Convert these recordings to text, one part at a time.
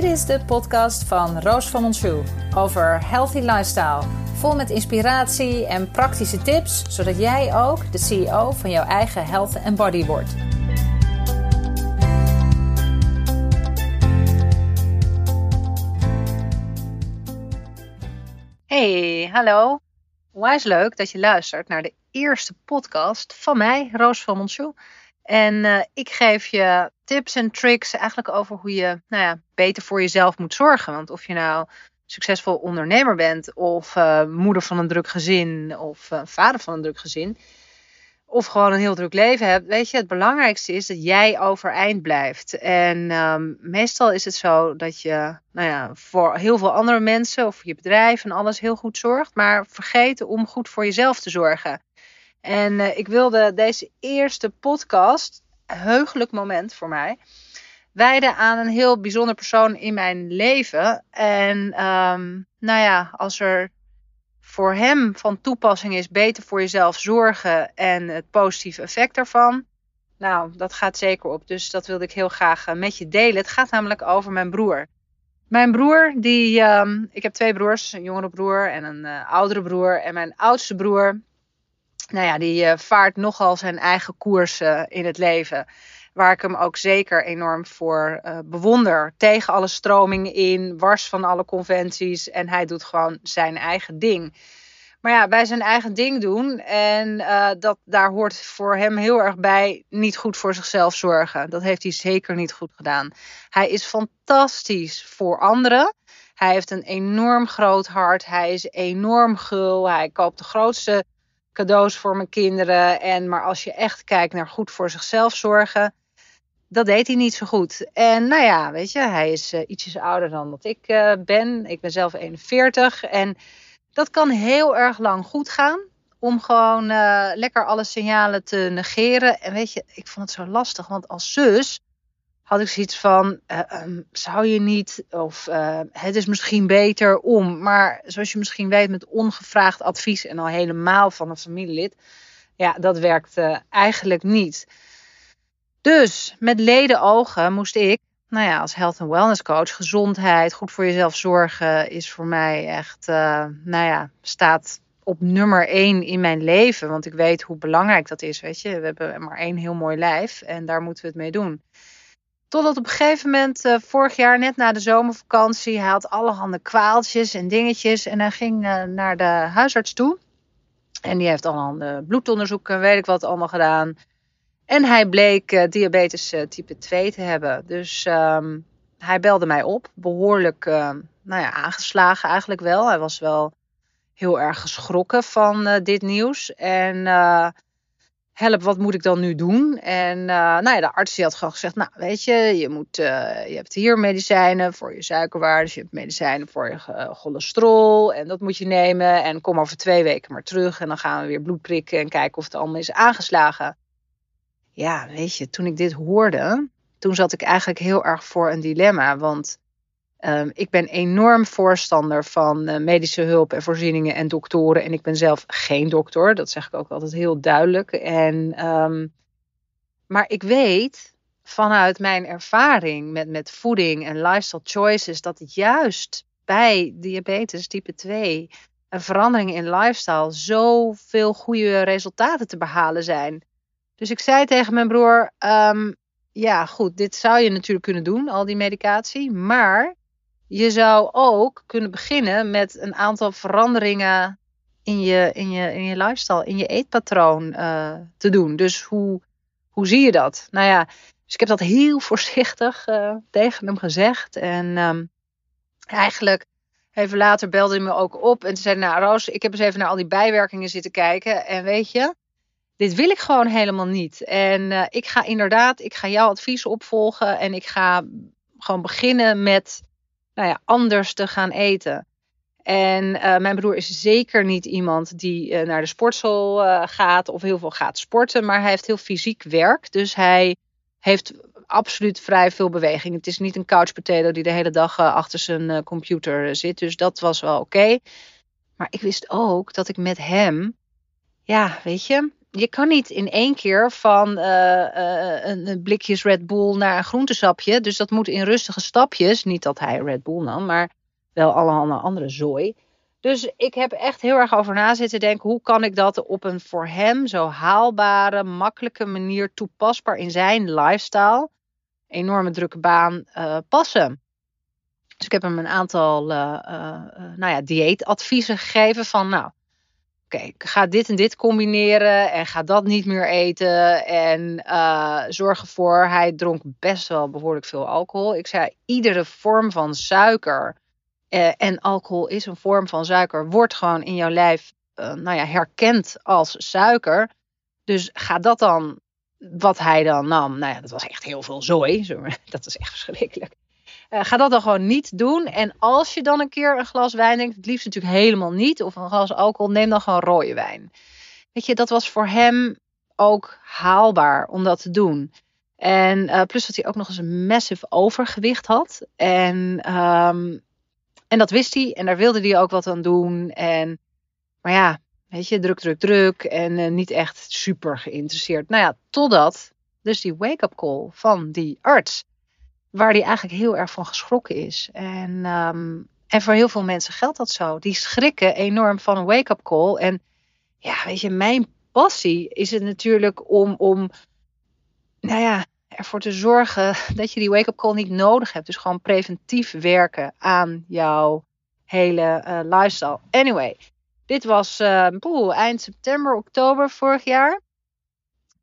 Dit is de podcast van Roos van Monsou over healthy lifestyle. Vol met inspiratie en praktische tips, zodat jij ook de CEO van jouw eigen health en body wordt. Hey, hallo. Onwijs leuk dat je luistert naar de eerste podcast van mij, Roos van Monsou. En uh, ik geef je tips en tricks eigenlijk over hoe je nou ja, beter voor jezelf moet zorgen. Want of je nou succesvol ondernemer bent, of uh, moeder van een druk gezin, of uh, vader van een druk gezin, of gewoon een heel druk leven hebt, weet je, het belangrijkste is dat jij overeind blijft. En um, meestal is het zo dat je nou ja, voor heel veel andere mensen of je bedrijf en alles heel goed zorgt, maar vergeet om goed voor jezelf te zorgen. En uh, ik wilde deze eerste podcast, heugelijk moment voor mij, wijden aan een heel bijzonder persoon in mijn leven. En um, nou ja, als er voor hem van toepassing is beter voor jezelf zorgen en het positieve effect daarvan. Nou, dat gaat zeker op. Dus dat wilde ik heel graag uh, met je delen. Het gaat namelijk over mijn broer. Mijn broer, die, um, ik heb twee broers, een jongere broer en een uh, oudere broer. En mijn oudste broer, nou ja, die uh, vaart nogal zijn eigen koers uh, in het leven. Waar ik hem ook zeker enorm voor uh, bewonder. Tegen alle stromingen in, wars van alle conventies. En hij doet gewoon zijn eigen ding. Maar ja, bij zijn eigen ding doen. En dat, daar hoort voor hem heel erg bij niet goed voor zichzelf zorgen. Dat heeft hij zeker niet goed gedaan. Hij is fantastisch voor anderen. Hij heeft een enorm groot hart. Hij is enorm gul. Hij koopt de grootste cadeaus voor mijn kinderen. En, maar als je echt kijkt naar goed voor zichzelf zorgen, dat deed hij niet zo goed. En nou ja, weet je, hij is uh, ietsjes ouder dan dat ik uh, ben. Ik ben zelf 41. En dat kan heel erg lang goed gaan. Om gewoon uh, lekker alle signalen te negeren. En weet je, ik vond het zo lastig. Want als zus had ik zoiets van: uh, um, zou je niet, of uh, het is misschien beter om. Maar zoals je misschien weet, met ongevraagd advies en al helemaal van een familielid, ja, dat werkt uh, eigenlijk niet. Dus met leden ogen moest ik, nou ja, als health and wellness coach, gezondheid, goed voor jezelf zorgen, is voor mij echt, nou ja, staat op nummer één in mijn leven. Want ik weet hoe belangrijk dat is, weet je. We hebben maar één heel mooi lijf en daar moeten we het mee doen. Totdat op een gegeven moment, uh, vorig jaar, net na de zomervakantie, hij had allerhande kwaaltjes en dingetjes. En hij ging uh, naar de huisarts toe. En die heeft allerhande bloedonderzoeken, weet ik wat, allemaal gedaan. En hij bleek uh, diabetes type 2 te hebben. Dus um, hij belde mij op. Behoorlijk nou ja, aangeslagen eigenlijk wel. Hij was wel heel erg geschrokken van dit nieuws. En help, wat moet ik dan nu doen? En uh, nou ja, de arts die had gewoon gezegd, nou weet je, je, moet, uh, je hebt hier medicijnen voor je suikerwaardes, je hebt medicijnen voor je uh, cholesterol en dat moet je nemen en kom over twee weken maar terug en dan gaan we weer bloed prikken en kijken of het allemaal is aangeslagen. Ja, weet je, toen ik dit hoorde, toen zat ik eigenlijk heel erg voor een dilemma, want Um, ik ben enorm voorstander van uh, medische hulp en voorzieningen en doktoren. En ik ben zelf geen dokter, dat zeg ik ook altijd heel duidelijk. En, um, maar ik weet vanuit mijn ervaring met, met voeding en lifestyle choices dat juist bij diabetes type 2 een verandering in lifestyle zoveel goede resultaten te behalen zijn. Dus ik zei tegen mijn broer: um, Ja, goed, dit zou je natuurlijk kunnen doen, al die medicatie. Maar je zou ook kunnen beginnen met een aantal veranderingen in je, in je, in je lifestyle, in je eetpatroon uh, te doen. Dus hoe, hoe zie je dat? Nou ja, dus ik heb dat heel voorzichtig uh, tegen hem gezegd. En um, eigenlijk even later belde hij me ook op en zei: Nou, Roos, ik heb eens even naar al die bijwerkingen zitten kijken. En weet je, dit wil ik gewoon helemaal niet. En uh, ik ga inderdaad, ik ga jouw advies opvolgen en ik ga gewoon beginnen met nou ja, anders te gaan eten. En uh, mijn broer is zeker niet iemand die uh, naar de sportschool uh, gaat of heel veel gaat sporten, maar hij heeft heel fysiek werk. Dus hij heeft absoluut vrij veel beweging. Het is niet een couch potato die de hele dag achter zijn computer zit. Dus dat was wel oké. Maar ik wist ook dat ik met hem, ja, weet je, je kan niet in één keer van uh, een blikjes Red Bull naar een groentesapje. Dus dat moet in rustige stapjes. Niet dat hij Red Bull nam, maar wel allerhande andere zooi. Dus ik heb echt heel erg over na zitten denken. Hoe kan ik dat op een voor hem zo haalbare, makkelijke manier toepasbaar in zijn lifestyle, enorme drukke baan, uh, passen? Dus ik heb hem een aantal nou ja, dieetadviezen gegeven van nou, okay, ga dit en dit combineren en ga dat niet meer eten. En uh, zorg ervoor, hij dronk best wel behoorlijk veel alcohol. Ik zei, iedere vorm van suiker uh, en alcohol is een vorm van suiker, wordt gewoon in jouw lijf uh, nou ja, herkend als suiker. Dus ga dat dan, wat hij dan nam, nou ja, dat was echt heel veel zooi. Dat is echt verschrikkelijk. Uh, ga dat dan gewoon niet doen. En als je dan een keer een glas wijn denkt, het liefst natuurlijk helemaal niet, of een glas alcohol, neem dan gewoon rode wijn. Weet je, dat was voor hem ook haalbaar om dat te doen. En uh, plus dat hij ook nog eens een massive overgewicht had. En, um, en dat wist hij en daar wilde hij ook wat aan doen. En, maar ja, weet je, druk, druk, druk. En uh, niet echt super geïnteresseerd. Nou ja, totdat dus die wake-up call van die arts waar die eigenlijk heel erg van geschrokken is. En, um, en voor heel veel mensen geldt dat zo. Die schrikken enorm van een wake-up call. En ja, weet je, mijn passie is het natuurlijk om, om nou ja, ervoor te zorgen dat je die wake-up call niet nodig hebt. Dus gewoon preventief werken aan jouw hele uh, lifestyle. Anyway, dit was poeh, eind september, oktober vorig jaar.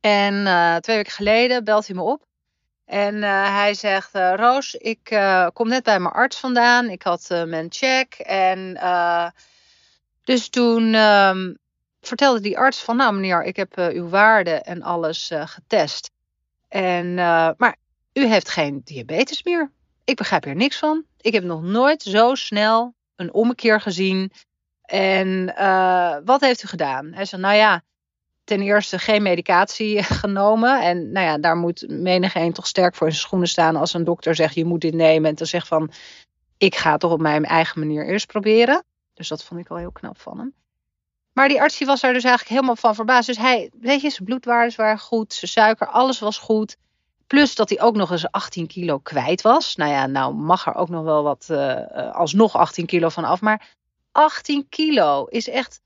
En uh, twee weken geleden belt hij me op. En uh, hij zegt: uh, Roos, ik uh, kom net bij mijn arts vandaan. Ik had mijn check. En dus toen um, vertelde die arts: van nou, meneer, ik heb uw waarden en alles getest. En, maar u heeft geen diabetes meer. Ik begrijp hier niks van. Ik heb nog nooit zo snel een ommekeer gezien. En wat heeft u gedaan? Hij zei: Nou ja ten eerste geen medicatie genomen. En nou ja, daar moet menig een toch sterk voor in zijn schoenen staan als een dokter zegt je moet dit nemen. En dan zegt van ik ga het toch op mijn eigen manier eerst proberen. Dus dat vond ik wel heel knap van hem. Maar die arts die was daar dus eigenlijk helemaal van verbaasd. Dus hij, weet je, zijn bloedwaardes waren goed, zijn suiker, alles was goed. Plus dat hij ook nog eens 18 kilo kwijt was. Nou ja, nou mag er ook nog wel wat, uh, alsnog 18 kilo van af. Maar 18 kilo is echt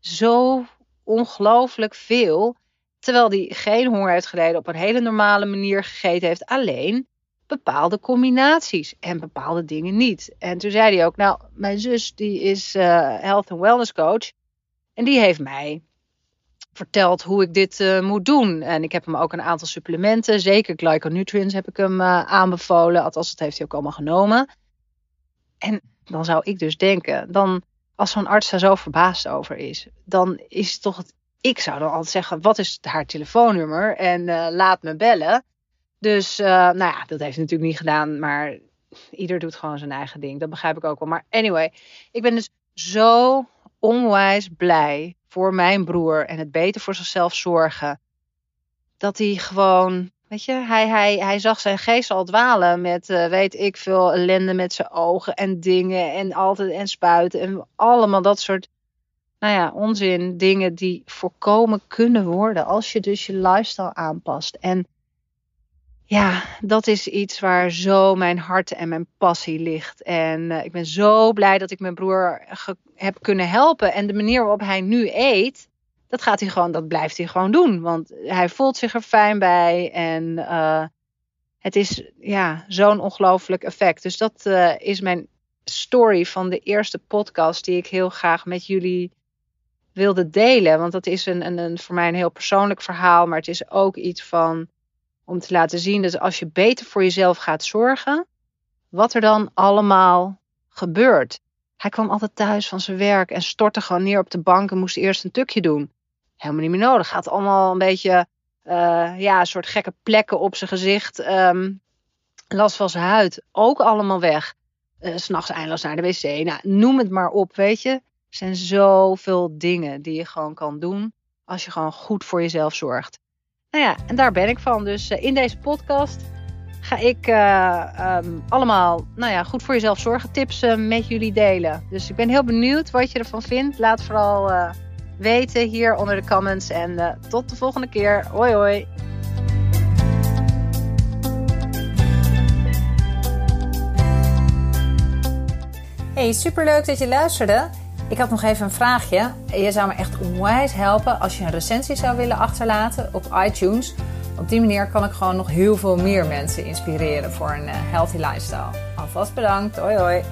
zo ongelooflijk veel. Terwijl hij geen honger heeft geleden, op een hele normale manier gegeten heeft. Alleen bepaalde combinaties en bepaalde dingen niet. En toen zei hij ook, nou, mijn zus die is uh, health and wellness coach. En die heeft mij verteld hoe ik dit uh, moet doen. En ik heb hem ook een aantal supplementen, zeker glyconutrients heb ik hem uh, aanbevolen. Althans, dat heeft hij ook allemaal genomen. En dan zou ik dus denken, dan als zo'n arts daar zo verbaasd over is, dan is toch. Ik zou dan altijd zeggen: wat is haar telefoonnummer? En uh, laat me bellen. Dus, uh, nou ja, dat heeft natuurlijk niet gedaan, maar ieder doet gewoon zijn eigen ding. Dat begrijp ik ook wel. Maar anyway, ik ben dus zo onwijs blij voor mijn broer en het beter voor zichzelf zorgen. Dat hij gewoon Weet je, hij, hij, hij zag zijn geest al dwalen met, uh, weet ik veel, ellende met zijn ogen en dingen en altijd en spuiten en allemaal dat soort, nou ja, onzin, dingen die voorkomen kunnen worden als je dus je lifestyle aanpast. En ja, dat is iets waar zo mijn hart en mijn passie ligt. En uh, ik ben zo blij dat ik mijn broer heb kunnen helpen. En de manier waarop hij nu eet, dat gaat hij gewoon, dat blijft hij gewoon doen. Want hij voelt zich er fijn bij. En uh, het is ja, zo'n ongelooflijk effect. Dus dat uh, is mijn story van de eerste podcast die ik heel graag met jullie wilde delen. Want dat is een, een, voor mij een heel persoonlijk verhaal. Maar het is ook iets van om te laten zien dat als je beter voor jezelf gaat zorgen, wat er dan allemaal gebeurt. Hij kwam altijd thuis van zijn werk en stortte gewoon neer op de bank en moest eerst een tukje doen helemaal niet meer nodig. Gaat allemaal een beetje, uh, ja, een soort gekke plekken op zijn gezicht. Um, last van zijn huid, ook allemaal weg. Uh, S'nachts eindeloos naar de wc. Nou, noem het maar op, weet je. Er zijn zoveel dingen die je gewoon kan doen als je gewoon goed voor jezelf zorgt. Nou ja, en daar ben ik van. Dus uh, in deze podcast ga ik um, allemaal, nou ja, goed voor jezelf zorgen tips met jullie delen. Dus ik ben heel benieuwd wat je ervan vindt. Laat vooral weten hier onder de comments. En uh, tot de volgende keer. Hoi hoi. Hey, superleuk dat je luisterde. Ik had nog even een vraagje. Je zou me echt onwijs helpen als je een recensie zou willen achterlaten op iTunes. Op die manier kan ik gewoon nog heel veel meer mensen inspireren voor een healthy lifestyle. Alvast bedankt. Hoi hoi.